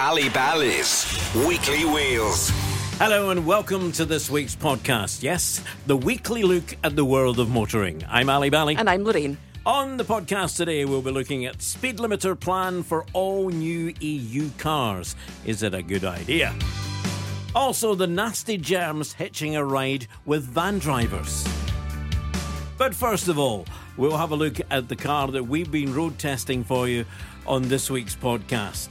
Ali Bally's Weekly Wheels. Hello and welcome to this week's podcast. Yes, the weekly look at the world of motoring. I'm Ali Bally. And I'm Lorraine. On the podcast today, we'll be looking at speed limiter plan for all new EU cars. Is it a good idea? Also, the nasty germs hitching a ride with van drivers. But first of all, we'll have a look at the car that we've been road testing for you on this week's podcast.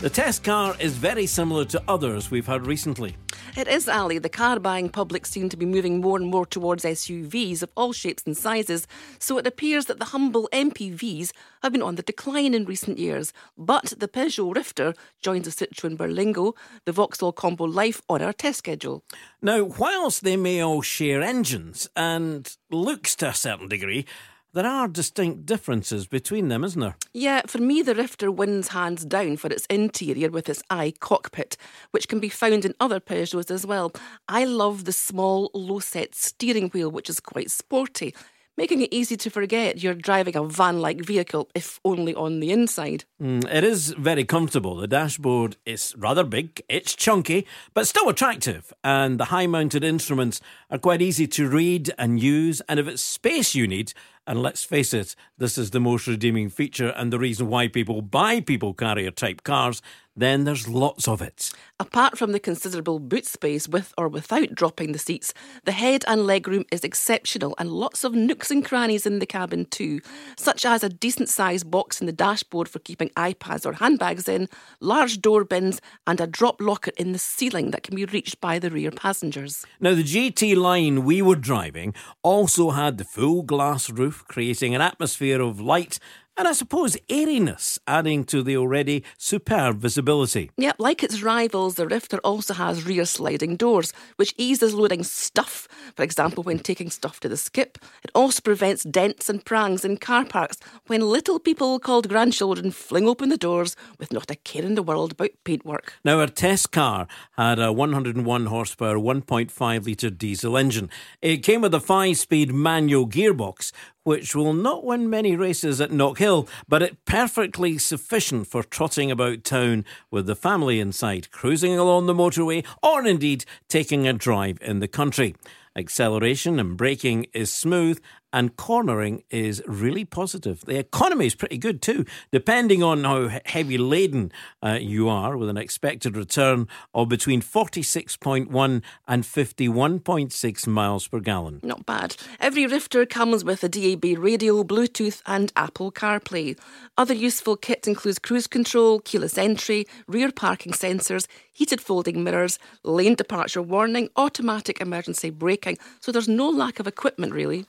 The test car is very similar to others we've had recently. It is, Ali. The car buying public seem to be moving more and more towards SUVs of all shapes and sizes, so it appears that the humble MPVs have been on the decline in recent years. But the Peugeot Rifter joins the Citroën Berlingo, the Vauxhall Combo Life on our test schedule. Now, whilst they may all share engines and looks to a certain degree, there are distinct differences between them, isn't there? Yeah, for me, the Rifter wins hands down for its interior with its i cockpit, which can be found in other Peugeots as well. I love the small, low set steering wheel, which is quite sporty making it easy to forget you're driving a van like vehicle, if only on the inside. Mm, it is very comfortable. The dashboard is rather big, it's chunky, but still attractive. And the high mounted instruments are quite easy to read and use. And if it's space you need, and let's face it, this is the most redeeming feature and the reason why people buy people carrier type cars then there's lots of it. Apart from the considerable boot space with or without dropping the seats, the head and leg room is exceptional and lots of nooks and crannies in the cabin too, such as a decent sized box in the dashboard for keeping iPads or handbags in, large door bins, and a drop locker in the ceiling that can be reached by the rear passengers. Now, the GT line we were driving also had the full glass roof, creating an atmosphere of light and I suppose airiness, adding to the already superb visibility. Yeah, like its rivals, the Rifter also has rear sliding doors, which eases loading stuff, for example, when taking stuff to the skip. It also prevents dents and prangs in car parks when little people called grandchildren fling open the doors with not a care in the world about paintwork. Now, our test car had a 101 horsepower 1.5 litre diesel engine. It came with a five speed manual gearbox which will not win many races at Knockhill, but it perfectly sufficient for trotting about town with the family inside, cruising along the motorway, or indeed taking a drive in the country. Acceleration and braking is smooth and cornering is really positive. The economy is pretty good too, depending on how heavy laden uh, you are, with an expected return of between 46.1 and 51.6 miles per gallon. Not bad. Every Rifter comes with a DAB radio, Bluetooth, and Apple CarPlay. Other useful kit includes cruise control, keyless entry, rear parking sensors, heated folding mirrors, lane departure warning, automatic emergency braking. So there's no lack of equipment, really.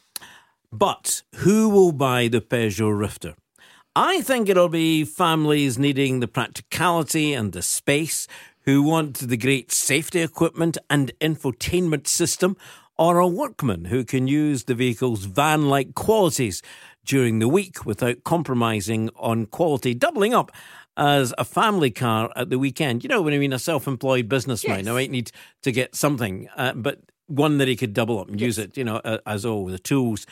But who will buy the Peugeot Rifter? I think it'll be families needing the practicality and the space, who want the great safety equipment and infotainment system, or a workman who can use the vehicle's van like qualities during the week without compromising on quality, doubling up as a family car at the weekend. You know what I mean? A self employed businessman. Yes. I might need to get something, uh, but one that he could double up and yes. use it, you know, as all the tools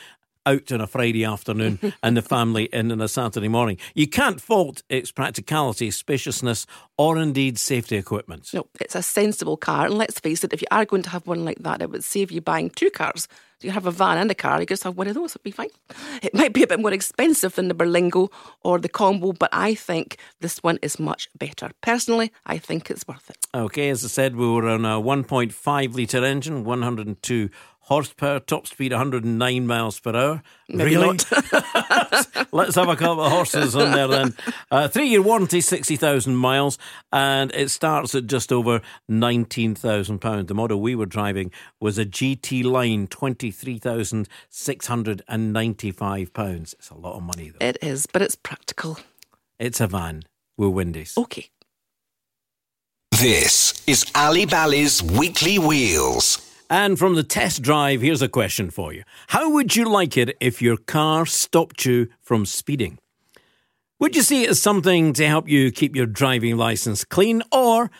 out on a Friday afternoon and the family in on a Saturday morning. You can't fault its practicality, spaciousness, or indeed safety equipment. No, it's a sensible car. And let's face it, if you are going to have one like that, it would save you buying two cars. You have a van and a car, you just have one of those, it'd be fine. It might be a bit more expensive than the Berlingo or the Combo, but I think this one is much better. Personally, I think it's worth it. Okay, as I said, we were on a 1.5 litre engine, 102 horsepower, top speed 109 miles per hour. Maybe really? Let's have a couple of horses on there then. Uh, three year warranty, 60,000 miles, and it starts at just over £19,000. The model we were driving was a GT line, £23,695. It's a lot of money, though. It is, but it's practical. It's a van We're Windies. Okay. This is Ali Bally's Weekly Wheels. And from the test drive, here's a question for you How would you like it if your car stopped you from speeding? Would you see it as something to help you keep your driving license clean, or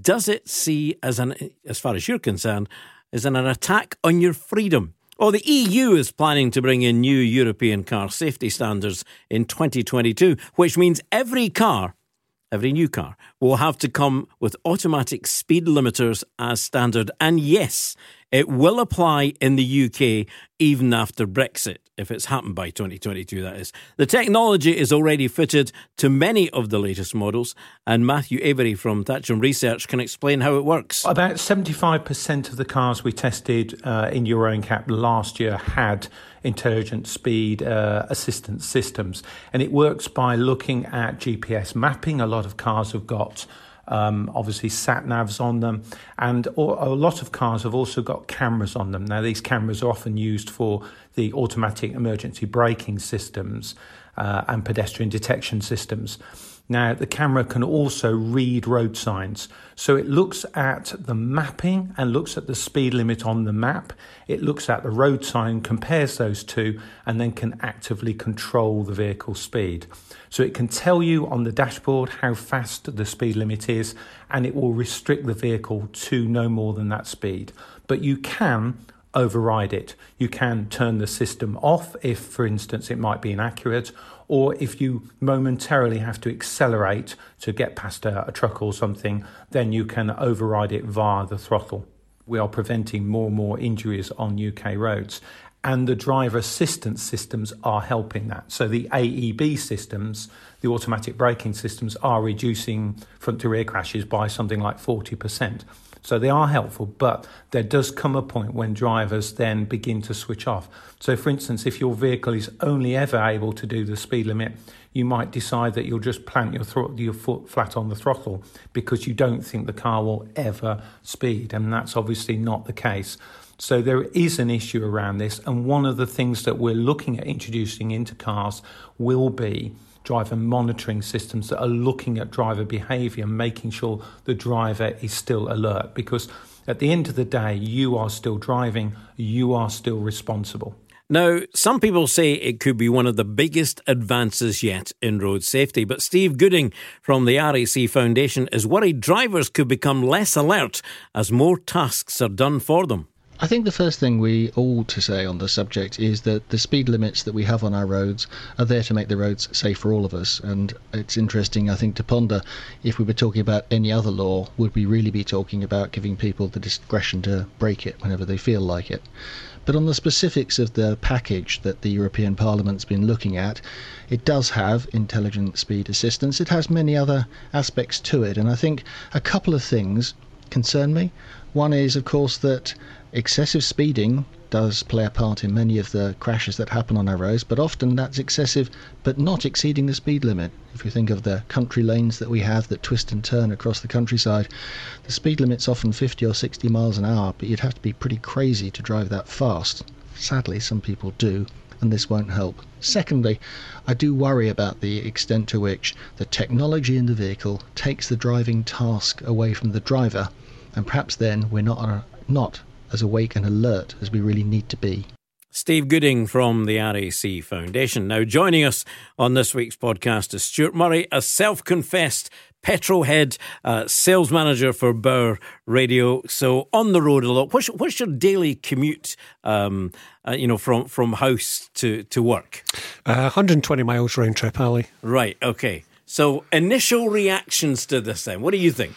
does it see as an, as far as you're concerned, as an attack on your freedom? Well, the EU is planning to bring in new European car safety standards in 2022, which means every car every new car, will have to come with automatic speed limiters as standard. And yes, it will apply in the UK even after Brexit, if it's happened by 2022, that is. The technology is already fitted to many of the latest models, and Matthew Avery from Thatcham Research can explain how it works. About 75% of the cars we tested uh, in Euro NCAP last year had intelligent speed uh, assistance systems, and it works by looking at GPS mapping. A lot of cars have got um, obviously sat navs on them, and a lot of cars have also got cameras on them. Now, these cameras are often used for the automatic emergency braking systems uh, and pedestrian detection systems. Now, the camera can also read road signs. So it looks at the mapping and looks at the speed limit on the map. It looks at the road sign, compares those two, and then can actively control the vehicle speed. So it can tell you on the dashboard how fast the speed limit is, and it will restrict the vehicle to no more than that speed. But you can override it. You can turn the system off if, for instance, it might be inaccurate, or if you momentarily have to accelerate to get past a, a, truck or something, then you can override it via the throttle. We are preventing more and more injuries on UK roads. And the driver assistance systems are helping that. So the AEB systems, the automatic braking systems, are reducing front to rear crashes by something like 40%. So they are helpful, but there does come a point when drivers then begin to switch off. So, for instance, if your vehicle is only ever able to do the speed limit, you might decide that you'll just plant your, thro- your foot flat on the throttle because you don't think the car will ever speed, and that's obviously not the case. So there is an issue around this, and one of the things that we're looking at introducing into cars will be driver monitoring systems that are looking at driver behavior, making sure the driver is still alert. Because at the end of the day, you are still driving, you are still responsible. Now, some people say it could be one of the biggest advances yet in road safety, but Steve Gooding from the RAC Foundation is worried drivers could become less alert as more tasks are done for them. I think the first thing we ought to say on the subject is that the speed limits that we have on our roads are there to make the roads safe for all of us. And it's interesting, I think, to ponder if we were talking about any other law, would we really be talking about giving people the discretion to break it whenever they feel like it? But on the specifics of the package that the European Parliament's been looking at, it does have intelligent speed assistance. It has many other aspects to it. And I think a couple of things concern me. One is, of course, that excessive speeding does play a part in many of the crashes that happen on our roads, but often that's excessive but not exceeding the speed limit. If you think of the country lanes that we have that twist and turn across the countryside, the speed limit's often 50 or 60 miles an hour, but you'd have to be pretty crazy to drive that fast. Sadly, some people do, and this won't help. Secondly, I do worry about the extent to which the technology in the vehicle takes the driving task away from the driver, and perhaps then we're not, uh, not as awake and alert as we really need to be. Steve Gooding from the RAC Foundation. Now, joining us on this week's podcast is Stuart Murray, a self confessed petrol head uh, sales manager for Bauer Radio. So on the road a lot. What's, what's your daily commute? Um, uh, you know, from from house to to work. Uh, 120 miles round trip, Ali. Right. Okay. So initial reactions to this. Then, what do you think?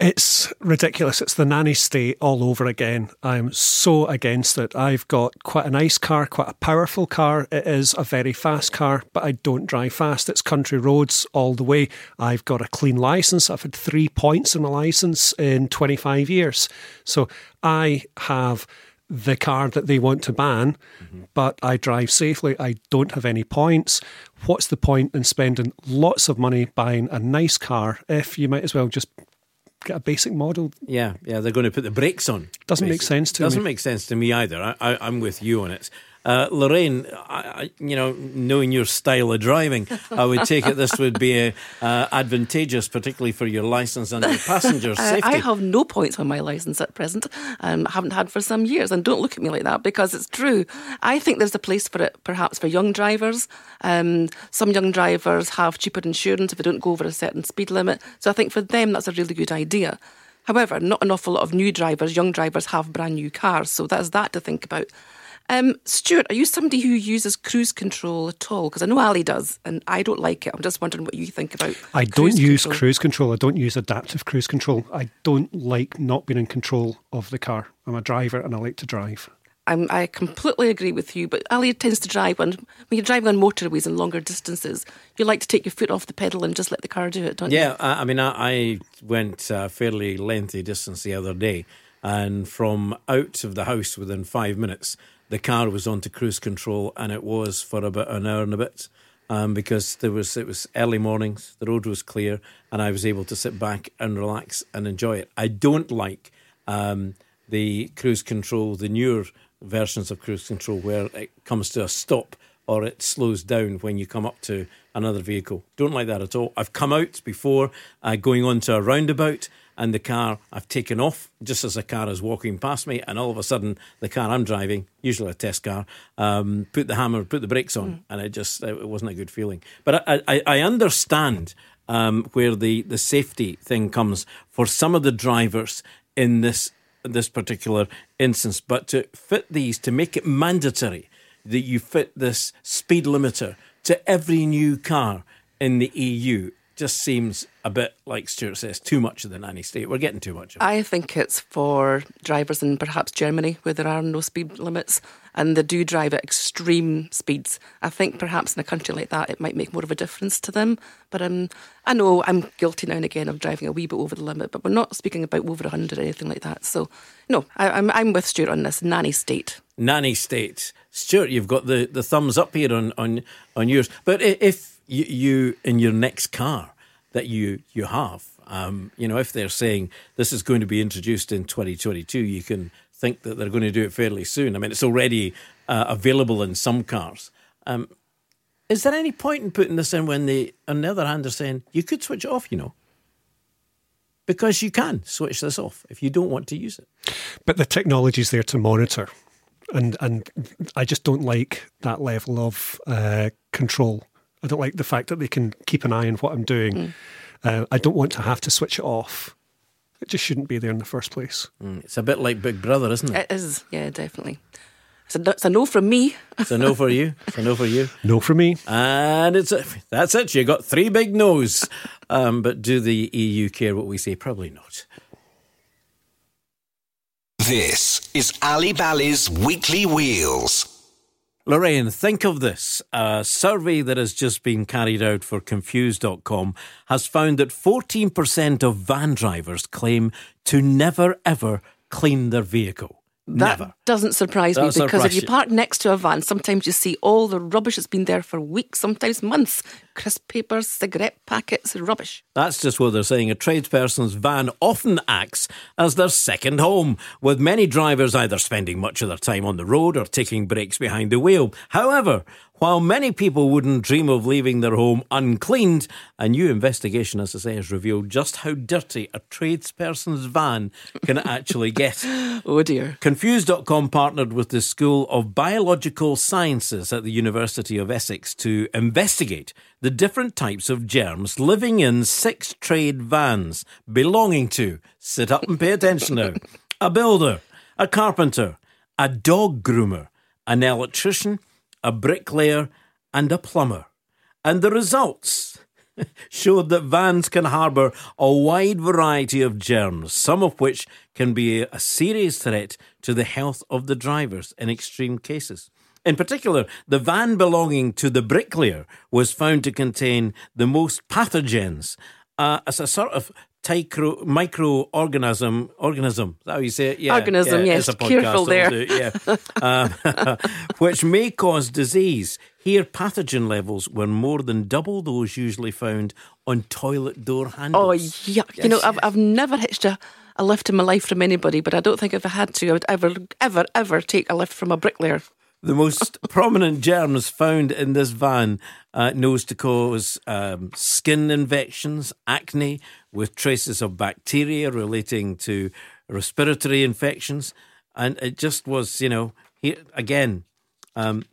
It's ridiculous. It's the nanny state all over again. I'm so against it. I've got quite a nice car, quite a powerful car. It is a very fast car, but I don't drive fast. It's country roads all the way. I've got a clean license. I've had three points in my license in 25 years. So I have the car that they want to ban, mm-hmm. but I drive safely. I don't have any points. What's the point in spending lots of money buying a nice car if you might as well just get a basic model. Yeah, yeah, they're going to put the brakes on. Doesn't make sense to Doesn't me. make sense to me either. I, I, I'm with you on it. Uh, Lorraine, I, you know, knowing your style of driving, I would take it this would be uh, advantageous, particularly for your license and your passengers' safety. I have no points on my license at present. Um, haven't had for some years, and don't look at me like that because it's true. I think there's a place for it, perhaps for young drivers. Um, some young drivers have cheaper insurance if they don't go over a certain speed limit. So I think for them that's a really good idea. However, not an awful lot of new drivers, young drivers, have brand new cars, so that's that to think about. Um, Stuart, are you somebody who uses cruise control at all? Because I know Ali does, and I don't like it. I'm just wondering what you think about. I don't use control. cruise control. I don't use adaptive cruise control. I don't like not being in control of the car. I'm a driver and I like to drive. I'm, I completely agree with you, but Ali tends to drive on when you're driving on motorways and longer distances. You like to take your foot off the pedal and just let the car do it, don't you? Yeah, I, I mean, I, I went a fairly lengthy distance the other day, and from out of the house within five minutes, the car was onto cruise control, and it was for about an hour and a bit. Um, because there was it was early mornings, the road was clear, and I was able to sit back and relax and enjoy it. I don't like um, the cruise control, the newer versions of cruise control, where it comes to a stop or it slows down when you come up to another vehicle. Don't like that at all. I've come out before uh, going onto a roundabout and the car I've taken off just as the car is walking past me, and all of a sudden the car I'm driving, usually a test car, um, put the hammer, put the brakes on, and it just it wasn't a good feeling. But I, I, I understand um, where the, the safety thing comes for some of the drivers in this this particular instance, but to fit these to make it mandatory that you fit this speed limiter to every new car in the EU just seems a bit like Stuart says, too much of the nanny state. We're getting too much of it. I think it's for drivers in perhaps Germany where there are no speed limits and they do drive at extreme speeds. I think perhaps in a country like that it might make more of a difference to them. But um, I know I'm guilty now and again of driving a wee bit over the limit, but we're not speaking about over 100 or anything like that. So, no, I, I'm, I'm with Stuart on this nanny state. nanny state. Stuart, you've got the, the thumbs up here on, on, on yours. But if you, you in your next car that you you have, um, you know, if they're saying this is going to be introduced in 2022, you can think that they're going to do it fairly soon. I mean, it's already uh, available in some cars. Um, is there any point in putting this in when they, on the other hand, are saying you could switch it off, you know? Because you can switch this off if you don't want to use it. But the technology's there to monitor. And and I just don't like that level of uh, control. I don't like the fact that they can keep an eye on what I'm doing. Uh, I don't want to have to switch it off. It just shouldn't be there in the first place. It's a bit like Big Brother, isn't it? It is, yeah, definitely. It's a, no- it's a no from me. It's a no for you. It's a no for you. No for me. And it's a, that's it. You got three big no's. Um, but do the EU care what we say? Probably not. This is Ali Bally's Weekly Wheels. Lorraine, think of this. A survey that has just been carried out for Confused.com has found that 14% of van drivers claim to never ever clean their vehicle. That never. doesn't surprise me because if you you. park next to a van, sometimes you see all the rubbish that's been there for weeks, sometimes months. Crisp papers, cigarette packets, rubbish. That's just what they're saying. A tradesperson's van often acts as their second home, with many drivers either spending much of their time on the road or taking breaks behind the wheel. However, while many people wouldn't dream of leaving their home uncleaned, a new investigation, as I say, has revealed just how dirty a tradesperson's van can actually get. Oh dear. Confused.com partnered with the School of Biological Sciences at the University of Essex to investigate the different types of germs living in six trade vans belonging to, sit up and pay attention now, a builder, a carpenter, a dog groomer, an electrician, a bricklayer, and a plumber. And the results showed that vans can harbour a wide variety of germs, some of which can be a serious threat to the health of the drivers in extreme cases. In particular, the van belonging to the bricklayer was found to contain the most pathogens uh, as a sort of micro microorganism organism. Is that how you say it? Yeah, Organism, yeah, yes. it's a podcast, Careful there. do yeah. um, which may cause disease. Here, pathogen levels were more than double those usually found on toilet door handles Oh, yuck. You know, I've, I've never hitched a, a lift in my life from anybody, but I don't think if I had to, I would ever, ever, ever take a lift from a bricklayer. The most prominent germs found in this van uh, knows to cause um, skin infections, acne, with traces of bacteria relating to respiratory infections. And it just was, you know, here again, um,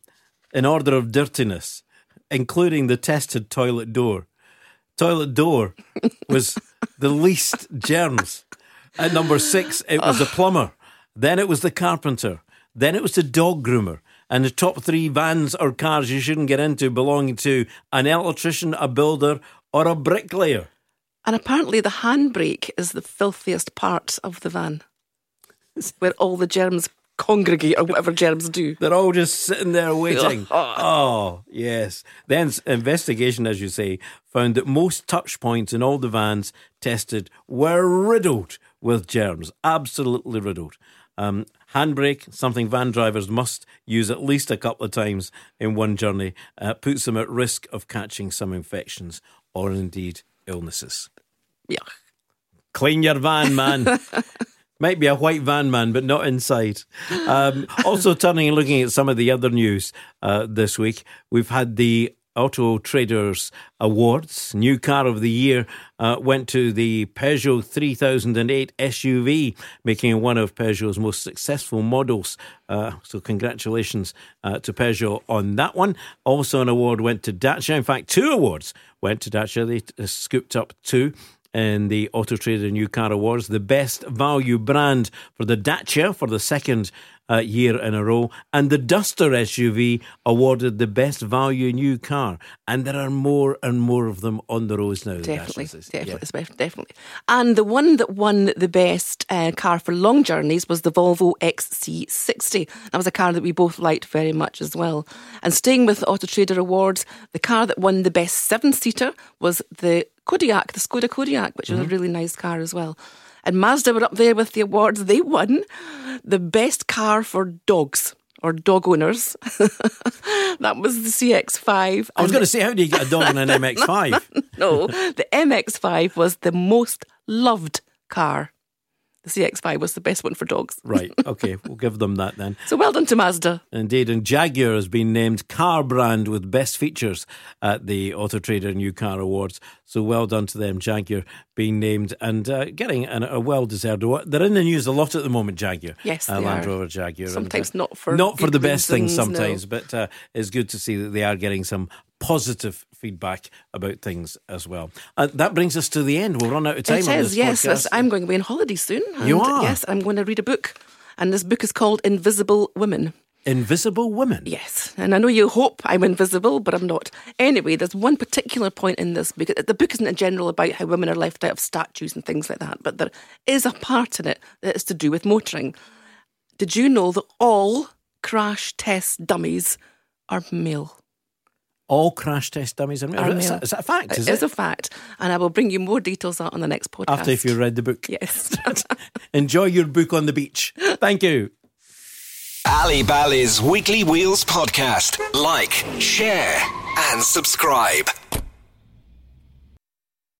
in order of dirtiness, including the tested toilet door. Toilet door was the least germs. At number six, it was the plumber. Then it was the carpenter. Then it was the dog groomer. And the top three vans or cars you shouldn't get into belonging to an electrician, a builder, or a bricklayer. And apparently, the handbrake is the filthiest part of the van, where all the germs congregate or whatever germs do. They're all just sitting there waiting. oh, yes. Then investigation, as you say, found that most touch points in all the vans tested were riddled with germs, absolutely riddled. Um, handbrake, something van drivers must use at least a couple of times in one journey, uh, puts them at risk of catching some infections or indeed illnesses. Yeah. Clean your van, man. Might be a white van man, but not inside. Um, also, turning and looking at some of the other news uh, this week, we've had the Auto Traders Awards. New car of the year uh, went to the Peugeot 3008 SUV, making it one of Peugeot's most successful models. Uh, so, congratulations uh, to Peugeot on that one. Also, an award went to Dacia. In fact, two awards went to Dacia. They uh, scooped up two in the Auto Trader New Car Awards, the best value brand for the Dacia for the second uh, year in a row, and the Duster SUV awarded the best value new car. And there are more and more of them on the roads now. Definitely, definitely, Yeah. definitely. And the one that won the best uh, car for long journeys was the Volvo XC60. That was a car that we both liked very much as well. And staying with Auto Trader Awards, the car that won the best seven seater was the Kodiaq, the Skoda Kodiaq, which was a mm-hmm. really nice car as well. And Mazda were up there with the awards. They won the best car for dogs or dog owners. that was the CX5. I was going to say, how do you get a dog in an MX5? no, the MX5 was the most loved car. The CX5 was the best one for dogs. right, okay, we'll give them that then. So well done to Mazda. Indeed, and Jaguar has been named car brand with best features at the Auto Trader New Car Awards. So well done to them, Jaguar being named and uh, getting an, a well deserved award. They're in the news a lot at the moment, Jaguar. Yes, uh, Land. Rover Jaguar. and, Sometimes uh, not for not for the best things reasons, no. sometimes, but uh, it's good to see that they are getting some positive feedback about things as well. Uh, that brings us to the end. We'll run out of time. It on this yes. I'm going away on holiday soon. You are? Yes, I'm going to read a book. And this book is called Invisible Women. Invisible Women. Yes, and I know you hope I'm invisible, but I'm not. Anyway, there's one particular point in this book. The book isn't in general about how women are left out of statues and things like that, but there is a part in it that is to do with motoring. Did you know that all crash test dummies are male? All crash test dummies are Are Is, that, is that a fact? It Is is it? a fact, and I will bring you more details on the next podcast. After if you read the book. yes. Enjoy your book on the beach. Thank you. Ali Bally's Weekly Wheels podcast. Like, share, and subscribe.